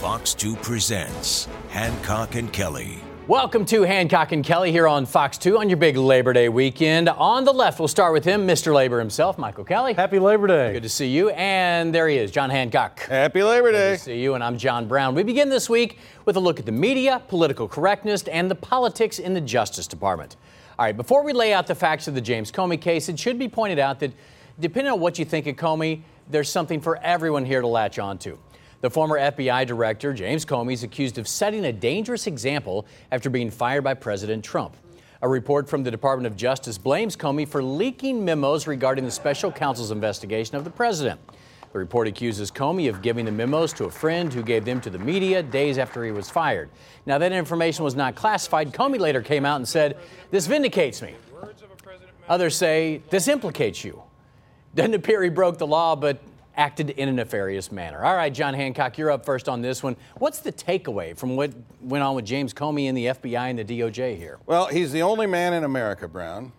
Fox 2 presents Hancock and Kelly. Welcome to Hancock and Kelly here on Fox 2 on your big Labor Day weekend. On the left, we'll start with him, Mr. Labor himself, Michael Kelly. Happy Labor Day. Good to see you. And there he is, John Hancock. Happy Labor Day. Good to see you. And I'm John Brown. We begin this week with a look at the media, political correctness, and the politics in the Justice Department. All right, before we lay out the facts of the James Comey case, it should be pointed out that depending on what you think of Comey, there's something for everyone here to latch onto. The former FBI director, James Comey, is accused of setting a dangerous example after being fired by President Trump. A report from the Department of Justice blames Comey for leaking memos regarding the special counsel's investigation of the president. The report accuses Comey of giving the memos to a friend who gave them to the media days after he was fired. Now, that information was not classified. Comey later came out and said, This vindicates me. Others say, This implicates you. Doesn't appear he broke the law, but acted in a nefarious manner. All right, John Hancock, you're up first on this one. What's the takeaway from what went on with James Comey and the FBI and the DOJ here? Well, he's the only man in America, Brown,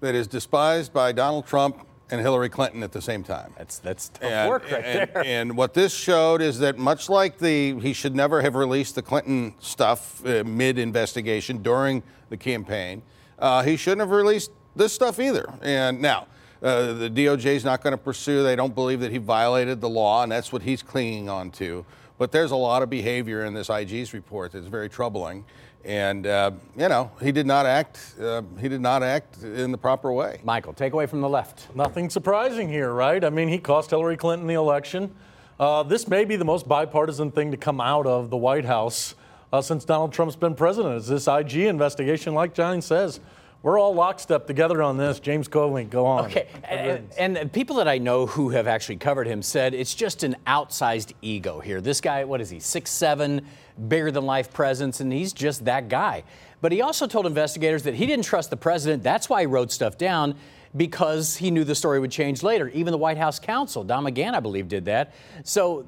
that is despised by Donald Trump and Hillary Clinton at the same time. That's that's tough And, work right and, there. and what this showed is that much like the he should never have released the Clinton stuff uh, mid investigation during the campaign, uh, he shouldn't have released this stuff either. And now. Uh, the DOJ is not going to pursue. They don't believe that he violated the law, and that's what he's clinging on to. But there's a lot of behavior in this IG's report that's very troubling, and uh, you know he did not act. Uh, he did not act in the proper way. Michael, take away from the left. Nothing surprising here, right? I mean, he cost Hillary Clinton the election. Uh, this may be the most bipartisan thing to come out of the White House uh, since Donald Trump's been president. Is this IG investigation, like John says? We're all locked up together on this. James Comey, go on. Okay, and, and people that I know who have actually covered him said it's just an outsized ego here. This guy, what is he, six seven, bigger than life presence, and he's just that guy. But he also told investigators that he didn't trust the president. That's why he wrote stuff down because he knew the story would change later. Even the White House counsel, Don McGahn, I believe, did that. So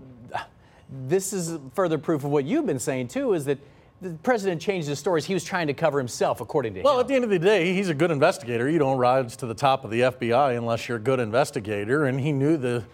this is further proof of what you've been saying too, is that the president changed his stories. He was trying to cover himself, according to Well, him. at the end of the day, he's a good investigator. You don't rise to the top of the FBI unless you're a good investigator, and he knew the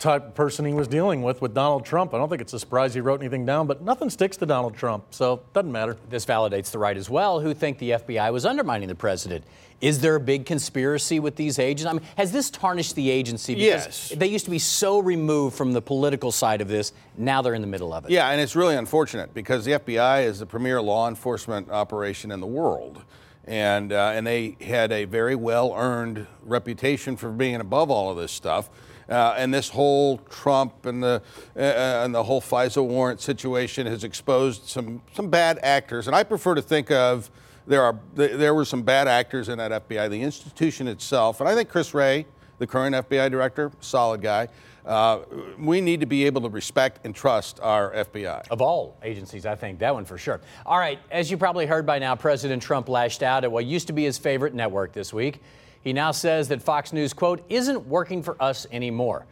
type of person he was dealing with with Donald Trump. I don't think it's a surprise he wrote anything down, but nothing sticks to Donald Trump, so it doesn't matter. This validates the right as well, who think the FBI was undermining the president. Is there a big conspiracy with these agents? I mean, has this tarnished the agency? Because Yes. They used to be so removed from the political side of this. Now they're in the middle of it. Yeah, and it's really unfortunate because the FBI is the premier law enforcement operation in the world. And, uh, and they had a very well earned reputation for being above all of this stuff. Uh, and this whole Trump and the, uh, and the whole FISA warrant situation has exposed some, some bad actors. And I prefer to think of there, are, there were some bad actors in that FBI, the institution itself. And I think Chris Wray, the current FBI director, solid guy. Uh, we need to be able to respect and trust our FBI. Of all agencies, I think that one for sure. All right, as you probably heard by now, President Trump lashed out at what used to be his favorite network this week. He now says that Fox News, quote, isn't working for us anymore.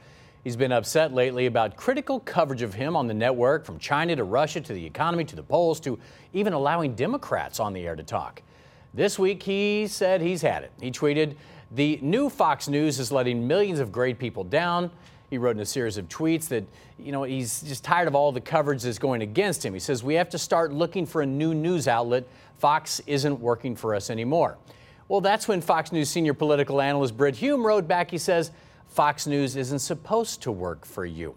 He's been upset lately about critical coverage of him on the network, from China to Russia to the economy to the polls to even allowing Democrats on the air to talk. This week, he said he's had it. He tweeted, The new Fox News is letting millions of great people down. He wrote in a series of tweets that, you know, he's just tired of all the coverage that's going against him. He says, We have to start looking for a new news outlet. Fox isn't working for us anymore. Well, that's when Fox News senior political analyst Brit Hume wrote back. He says, Fox News isn't supposed to work for you.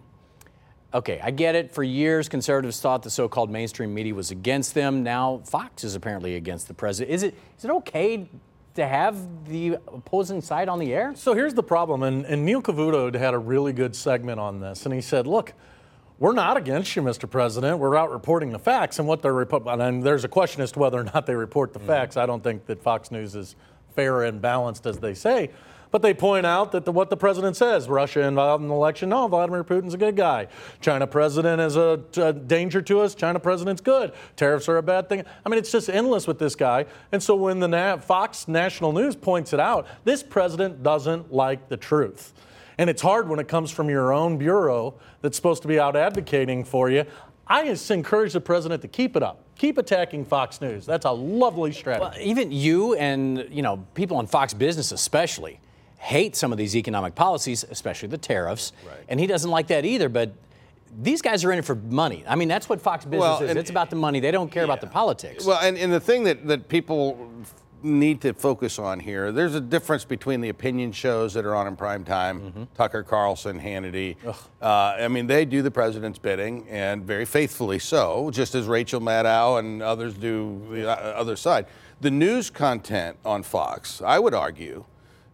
Okay, I get it. For years, conservatives thought the so called mainstream media was against them. Now, Fox is apparently against the president. Is it, is it okay to have the opposing side on the air? So here's the problem, and, and Neil Cavuto had a really good segment on this, and he said, look, we're not against you, Mr. President. We're out reporting the facts and what they're reporting. And there's a question as to whether or not they report the mm. facts. I don't think that Fox News is fair and balanced as they say. But they point out that the, what the president says Russia involved in the election, no, Vladimir Putin's a good guy. China president is a, a danger to us, China president's good. Tariffs are a bad thing. I mean, it's just endless with this guy. And so when the Na- Fox National News points it out, this president doesn't like the truth. And it's hard when it comes from your own bureau that's supposed to be out advocating for you. I just encourage the president to keep it up. Keep attacking Fox News. That's a lovely strategy. Well, even you and you know people on Fox Business especially hate some of these economic policies, especially the tariffs. Right. And he doesn't like that either. But these guys are in it for money. I mean, that's what Fox Business well, is. It's about the money. They don't care yeah. about the politics. Well, and, and the thing that, that people need to focus on here. There's a difference between the opinion shows that are on in prime time, mm-hmm. Tucker Carlson, Hannity. Uh, I mean, they do the president's bidding, and very faithfully so, just as Rachel Maddow and others do the uh, other side. The news content on Fox, I would argue,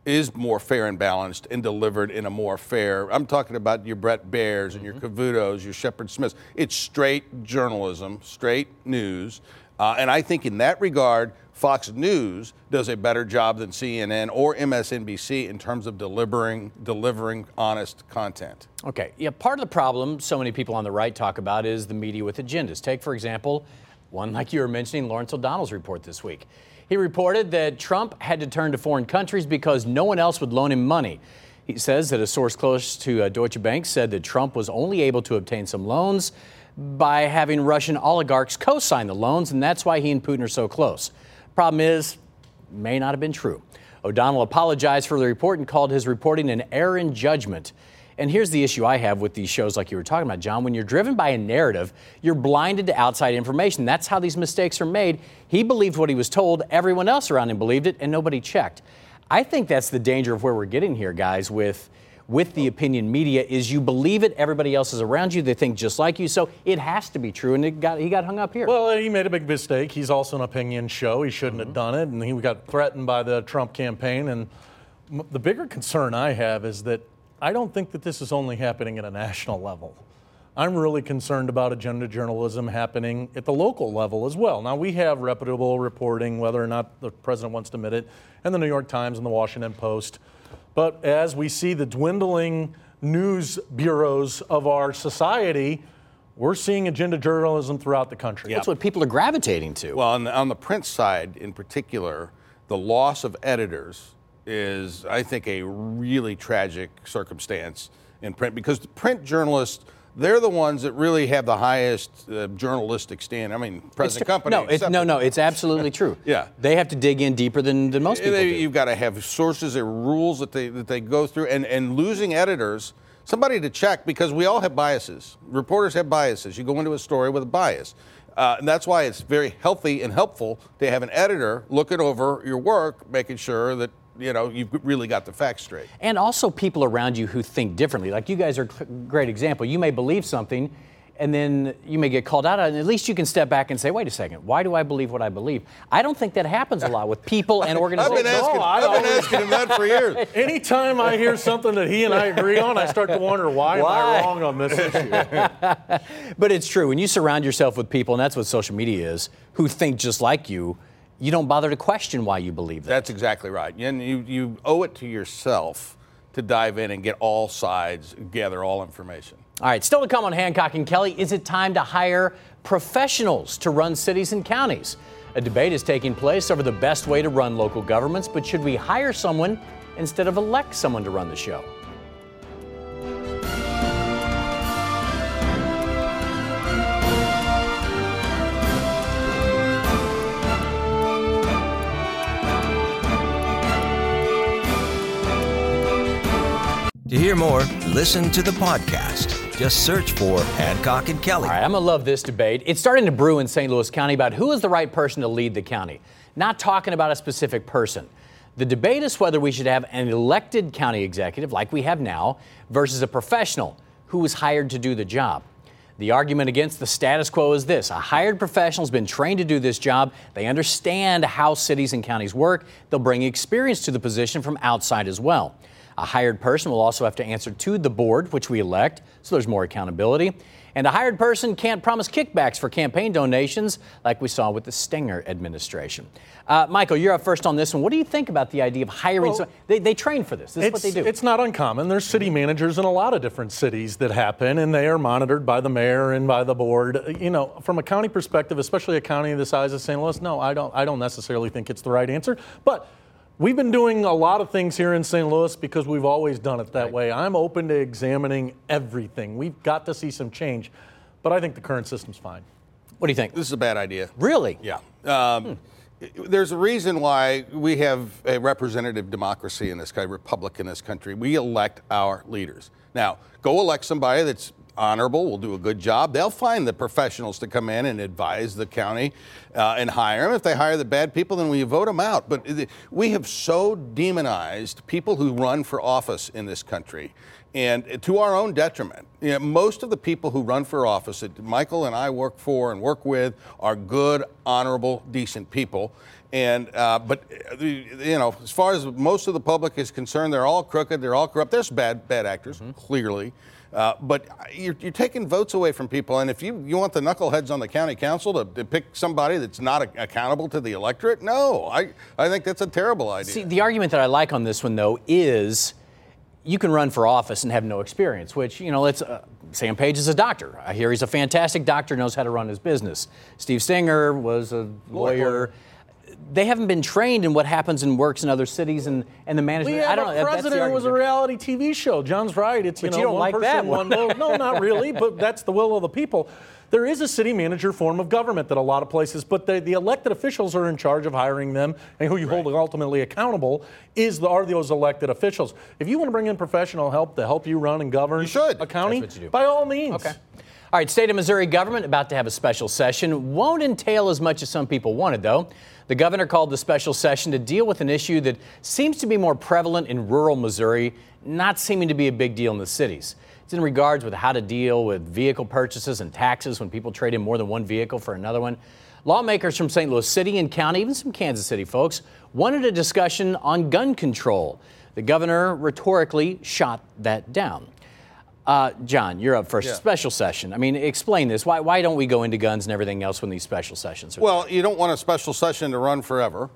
is more fair and balanced and delivered in a more fair. I'm talking about your Bret Baier's and mm-hmm. your Cavutos, your Shepard Smiths. It's straight journalism, straight news. Uh, and I think in that regard, Fox News does a better job than CNN or MSNBC in terms of delivering delivering honest content. Okay. Yeah, part of the problem so many people on the right talk about is the media with agendas. Take for example, one like you were mentioning Lawrence O'Donnell's report this week. He reported that Trump had to turn to foreign countries because no one else would loan him money. He says that a source close to uh, Deutsche Bank said that Trump was only able to obtain some loans by having Russian oligarchs co sign the loans, and that's why he and Putin are so close. Problem is, may not have been true. O'Donnell apologized for the report and called his reporting an error in judgment. And here's the issue I have with these shows, like you were talking about, John. When you're driven by a narrative, you're blinded to outside information. That's how these mistakes are made. He believed what he was told, everyone else around him believed it, and nobody checked. I think that's the danger of where we're getting here, guys, with with the opinion media is you believe it, everybody else is around you, they think just like you, so it has to be true, and it got, he got hung up here. Well, he made a big mistake. He's also an opinion show. He shouldn't mm-hmm. have done it, and he got threatened by the Trump campaign. And the bigger concern I have is that I don't think that this is only happening at a national level. I'm really concerned about agenda journalism happening at the local level as well. Now, we have reputable reporting, whether or not the president wants to admit it, and the New York Times and the Washington Post. But as we see the dwindling news bureaus of our society, we're seeing agenda journalism throughout the country. That's what people are gravitating to. Well, on the, on the print side in particular, the loss of editors is, I think, a really tragic circumstance in print because the print journalists they're the ones that really have the highest uh, journalistic stand. I mean, present company. No, it's, no, no, it's absolutely true. yeah, they have to dig in deeper than, than most people they, do. You've got to have sources and rules that they that they go through, and and losing editors, somebody to check because we all have biases. Reporters have biases. You go into a story with a bias. Uh, and that's why it's very healthy and helpful to have an editor look it over your work, making sure that you know, you've really got the facts straight. And also people around you who think differently. Like you guys are a great example. You may believe something and then you may get called out on it. At least you can step back and say, wait a second, why do I believe what I believe? I don't think that happens a lot with people and organizations. I've been asking, no, I've been asking him that for years. Anytime I hear something that he and I agree on, I start to wonder, why, why? am I wrong on this issue? but it's true. When you surround yourself with people, and that's what social media is, who think just like you, you don't bother to question why you believe that. That's exactly right. And you, you owe it to yourself to dive in and get all sides, gather all information. All right, still to come on Hancock and Kelly, is it time to hire professionals to run cities and counties? A debate is taking place over the best way to run local governments, but should we hire someone instead of elect someone to run the show? Hear more, listen to the podcast. Just search for Hancock and Kelly. All right, I'm going to love this debate. It's starting to brew in St. Louis County about who is the right person to lead the county, not talking about a specific person. The debate is whether we should have an elected county executive like we have now versus a professional who was hired to do the job. The argument against the status quo is this a hired professional has been trained to do this job. They understand how cities and counties work. They'll bring experience to the position from outside as well. A hired person will also have to answer to the board, which we elect, so there's more accountability. And a hired person can't promise kickbacks for campaign donations like we saw with the Stenger administration. Uh, Michael, you're up first on this one. What do you think about the idea of hiring? Well, they, they train for this. This is what they do. It's not uncommon. There's city managers in a lot of different cities that happen, and they are monitored by the mayor and by the board. You know, from a county perspective, especially a county the size of St. Louis, no, I don't. I don't necessarily think it's the right answer. But We've been doing a lot of things here in St. Louis because we've always done it that right. way. I'm open to examining everything. We've got to see some change, but I think the current system's fine. What do you think? This is a bad idea. Really? Yeah. Um, hmm there's a reason why we have a representative democracy in this country, republic in this country. We elect our leaders. Now, go elect somebody that's honorable, will do a good job. They'll find the professionals to come in and advise the county uh, and hire them. If they hire the bad people, then we vote them out. But we have so demonized people who run for office in this country and to our own detriment. You know, most of the people who run for office that Michael and I work for and work with are good, honorable, decent people. And uh, but uh, you know, as far as most of the public is concerned, they're all crooked, they're all corrupt. There's bad bad actors, mm-hmm. clearly. Uh, but you're, you're, taking votes away from people, and if you, you want the knuckleheads on the county council to, to pick somebody that's not a, accountable to the electorate, no, I, I think that's a terrible idea. See, the argument that I like on this one, though, is you can run for office and have no experience, which, you know, let's, uh, Sam Page is a doctor. I hear he's a fantastic doctor, knows how to run his business. Steve Stenger was a lawyer. They haven't been trained in what happens and works in other cities and, and the management. We have I don't a know. president was a reality TV show. John's right. It's you but know you don't one like person, that one. one vote. No, not really. But that's the will of the people. There is a city manager form of government that a lot of places, but the, the elected officials are in charge of hiring them, and who you right. hold ultimately accountable is the, are those elected officials. If you want to bring in professional help to help you run and govern you should. a county, by all means. Okay. All right, state of Missouri government about to have a special session. Won't entail as much as some people wanted, though. The governor called the special session to deal with an issue that seems to be more prevalent in rural Missouri, not seeming to be a big deal in the cities. It's in regards with how to deal with vehicle purchases and taxes when people trade in more than one vehicle for another one. Lawmakers from St. Louis City and County, even some Kansas City folks, wanted a discussion on gun control. The governor rhetorically shot that down. Uh, John, you're up first. Yeah. Special session. I mean, explain this. Why, why don't we go into guns and everything else when these special sessions are? Well, there? you don't want a special session to run forever.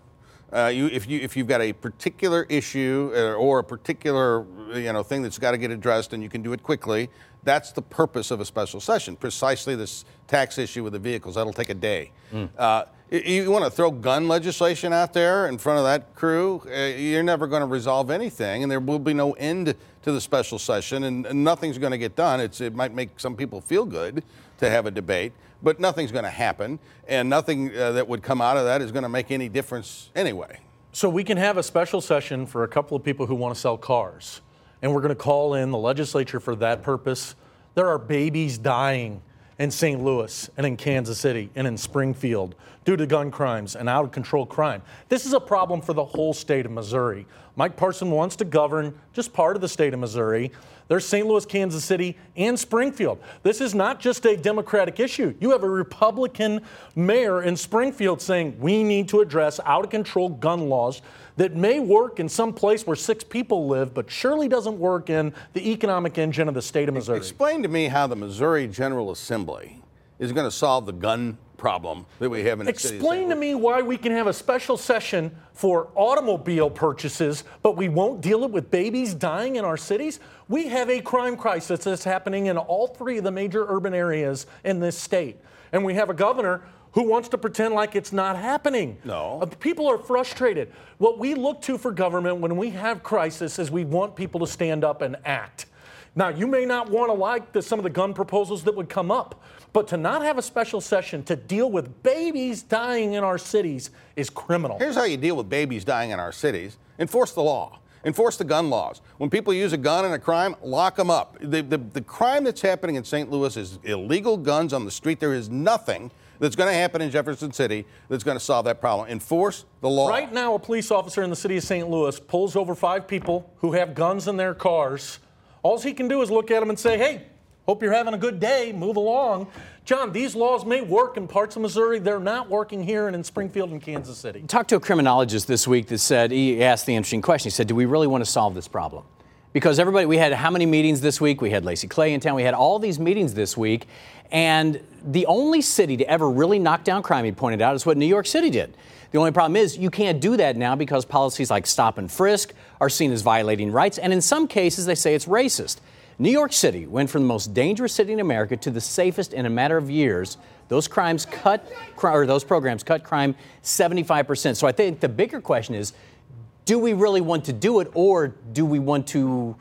Uh, you, if you if you've got a particular issue uh, or a particular you know thing that's got to get addressed and you can do it quickly, that's the purpose of a special session. Precisely this tax issue with the vehicles that'll take a day. Mm. Uh, you, you want to throw gun legislation out there in front of that crew, uh, you're never going to resolve anything, and there will be no end to the special session, and, and nothing's going to get done. It's, it might make some people feel good to have a debate, but nothing's going to happen, and nothing uh, that would come out of that is going to make any difference anyway. So we can have a special session for a couple of people who want to sell cars, and we're going to call in the legislature for that purpose. There are babies dying in St. Louis and in Kansas City and in Springfield due to gun crimes and out of control crime. This is a problem for the whole state of Missouri. Mike Parson wants to govern just part of the state of Missouri. There's St. Louis, Kansas City, and Springfield. This is not just a Democratic issue. You have a Republican mayor in Springfield saying we need to address out of control gun laws that may work in some place where six people live, but surely doesn't work in the economic engine of the state of Missouri. Explain to me how the Missouri General Assembly is going to solve the gun problem that we have in the Explain to me why we can have a special session for automobile purchases, but we won't deal it with babies dying in our cities. We have a crime crisis that's happening in all three of the major urban areas in this state. And we have a governor who wants to pretend like it's not happening. No. Uh, people are frustrated. What we look to for government when we have crisis is we want people to stand up and act. Now, you may not want to like the, some of the gun proposals that would come up, but to not have a special session to deal with babies dying in our cities is criminal. Here's how you deal with babies dying in our cities enforce the law. Enforce the gun laws. When people use a gun in a crime, lock them up. The, the, the crime that's happening in St. Louis is illegal guns on the street. There is nothing that's going to happen in Jefferson City that's going to solve that problem. Enforce the law. Right now, a police officer in the city of St. Louis pulls over five people who have guns in their cars all he can do is look at them and say, hey, hope you're having a good day, move along. John, these laws may work in parts of Missouri. They're not working here and in Springfield and Kansas City. Talked to a criminologist this week that said, he asked the interesting question. He said, Do we really want to solve this problem? because everybody, we had how many meetings this week? We had Lacy Clay in town. We had all these meetings this week. And the only city to ever really knock down crime, he pointed out, is what New York City did. The only problem is you can't do that now because policies like stop and frisk are seen as violating rights. And in some cases, they say it's racist. New York City went from the most dangerous city in America to the safest in a matter of years. Those crimes cut, or those programs cut crime 75%. So I think the bigger question is do we really want to do it, or do we want to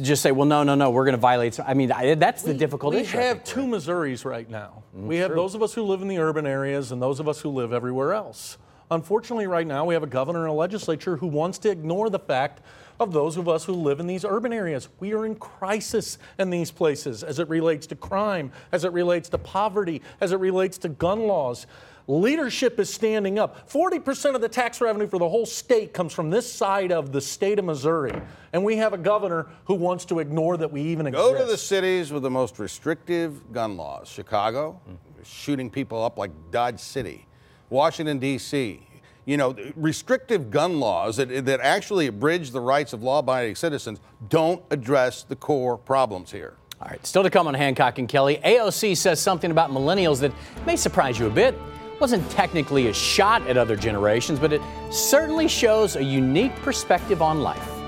just say, well, no, no, no, we're going to violate? I mean, that's the we, difficult we issue. We have two Missouris right now. Mm, we have true. those of us who live in the urban areas and those of us who live everywhere else. Unfortunately, right now, we have a governor and a legislature who wants to ignore the fact of those of us who live in these urban areas. We are in crisis in these places as it relates to crime, as it relates to poverty, as it relates to gun laws. Leadership is standing up. 40% of the tax revenue for the whole state comes from this side of the state of Missouri. And we have a governor who wants to ignore that we even Go exist. Go to the cities with the most restrictive gun laws Chicago, mm-hmm. shooting people up like Dodge City, Washington, D.C. You know, restrictive gun laws that, that actually abridge the rights of law abiding citizens don't address the core problems here. All right, still to come on Hancock and Kelly. AOC says something about millennials that may surprise you a bit wasn't technically a shot at other generations, but it certainly shows a unique perspective on life.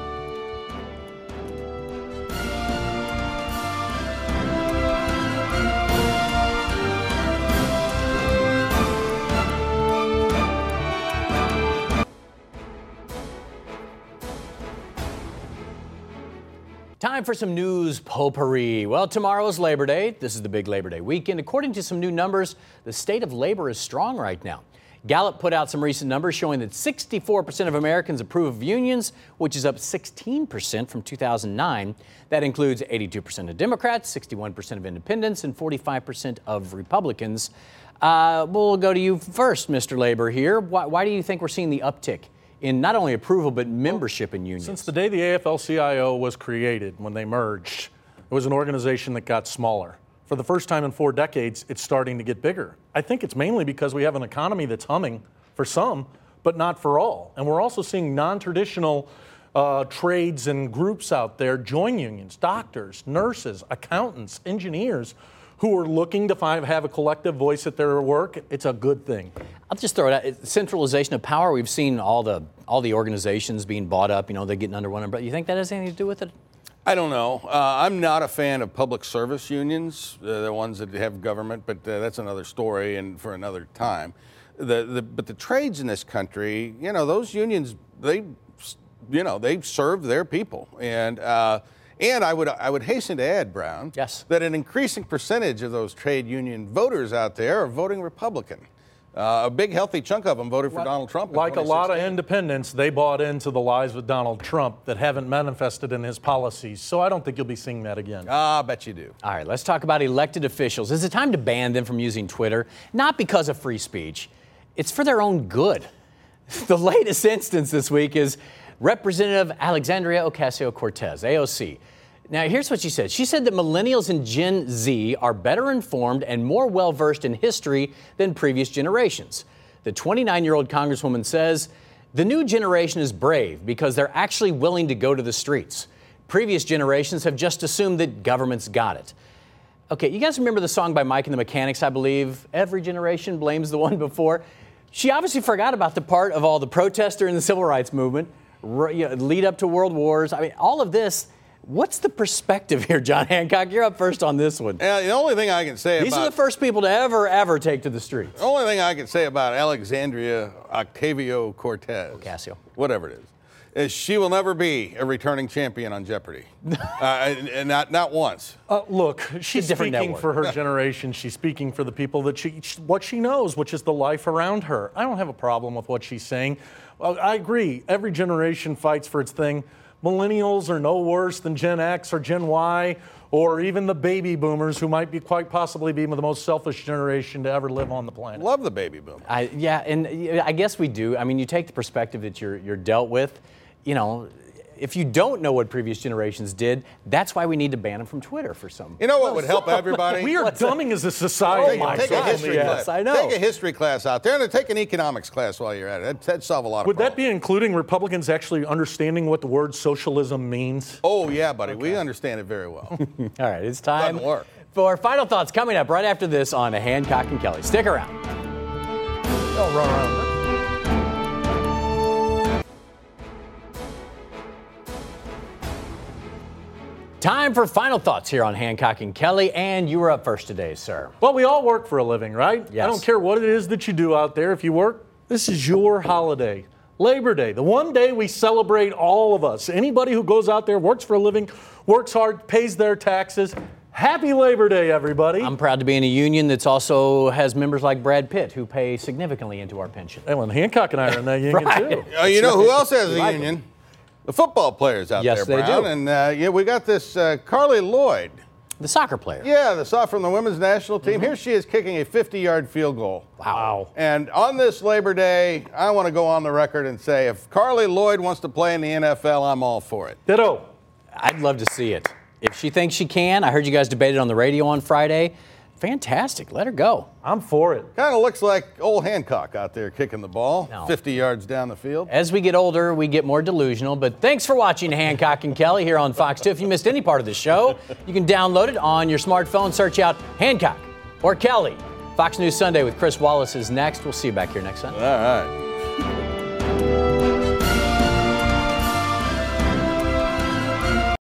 Time for some news potpourri. Well, tomorrow is Labor Day. This is the big Labor Day weekend. According to some new numbers, the state of labor is strong right now. Gallup put out some recent numbers showing that 64% of Americans approve of unions, which is up 16% from 2009. That includes 82% of Democrats, 61% of independents, and 45% of Republicans. Uh, we'll go to you first, Mr. Labor, here. Why, why do you think we're seeing the uptick in not only approval but membership in unions. Since the day the AFL-CIO was created, when they merged, it was an organization that got smaller. For the first time in four decades, it's starting to get bigger. I think it's mainly because we have an economy that's humming for some, but not for all. And we're also seeing non-traditional uh, trades and groups out there join unions, doctors, nurses, accountants, engineers who are looking to find, have a collective voice at their work, it's a good thing. I'll just throw it out. Centralization of power. We've seen all the all the organizations being bought up. You know, they're getting under one umbrella. You think that has anything to do with it? I don't know. Uh, I'm not a fan of public service unions, uh, the ones that have government, but uh, that's another story and for another time. The, the, but the trades in this country, you know, those unions, they, you know, they serve their people. And uh, and I would, I would hasten to add, Brown, yes. that an increasing percentage of those trade union voters out there are voting Republican. Uh, a big, healthy chunk of them voted for like, Donald Trump. like a lot of independents, they bought into the lies with Donald Trump that haven't manifested in his policies. So I don't think you'll be seeing that again. Ah, I bet you do. All right, let's talk about elected officials. Is it time to ban them from using Twitter? Not because of free speech, it's for their own good. The latest instance this week is Representative Alexandria Ocasio Cortez, AOC. Now, here's what she said. She said that millennials and Gen Z are better informed and more well versed in history than previous generations. The 29 year old Congresswoman says the new generation is brave because they're actually willing to go to the streets. Previous generations have just assumed that government's got it. Okay, you guys remember the song by Mike and the Mechanics, I believe? Every generation blames the one before. She obviously forgot about the part of all the protester in the civil rights movement, lead up to world wars. I mean, all of this What's the perspective here, John Hancock? You're up first on this one. Yeah, the only thing I can say These about, are the first people to ever, ever take to the streets. The only thing I can say about Alexandria Octavio Cortez, Ocasio, whatever it is, is she will never be a returning champion on Jeopardy. uh, and not, not once. Uh, look, she's speaking network. for her generation. She's speaking for the people that she, what she knows, which is the life around her. I don't have a problem with what she's saying. I agree. Every generation fights for its thing millennials are no worse than Gen X or Gen Y or even the baby boomers who might be quite possibly be the most selfish generation to ever live on the planet. Love the baby boomers. I, yeah, and I guess we do. I mean, you take the perspective that you're, you're dealt with, you know, if you don't know what previous generations did, that's why we need to ban them from Twitter for some. You know what would help everybody? We are dumbing as a society. Oh, Take, take a history yeah. class. I know. Take a history class out there, and take an economics class while you're at it. That'd, that'd solve a lot of problems. Would that be including Republicans actually understanding what the word socialism means? Oh yeah, buddy. We understand it very well. All right, it's time Doesn't work. for final thoughts coming up right after this on Hancock and Kelly. Stick around. Oh, run around. Time for final thoughts here on Hancock and Kelly, and you were up first today, sir. Well, we all work for a living, right? Yes. I don't care what it is that you do out there. If you work, this is your holiday. Labor Day, the one day we celebrate all of us. Anybody who goes out there, works for a living, works hard, pays their taxes. Happy Labor Day, everybody. I'm proud to be in a union that's also has members like Brad Pitt who pay significantly into our pension. Ellen Hancock and I are in that union Right. too. Uh, you know who else has a union? The football players out Yes, there, they do. And uh, yeah, we got this uh, Carli Lloyd. The soccer player. Yeah, the saw from the women's national team. Mm-hmm. Here she is kicking a 50-yard field goal. Wow. And on this Labor Day, I want to go on the record and say, if Carli Lloyd wants to play in the NFL, I'm all for it. Ditto. I'd love to see it. If she thinks she can, I heard you guys debated on the radio on Friday. Fantastic. Let her go. I'm for it. Kind of looks like old Hancock out there kicking the ball, No. 50 yards down the field. As we get older, we get more delusional. But thanks for watching Hancock and Kelly here on Fox 2. If you missed any part of the show, you can download it on your smartphone. Search out Hancock or Kelly. Fox News Sunday with Chris Wallace is next. We'll see you back here next Sunday. All right.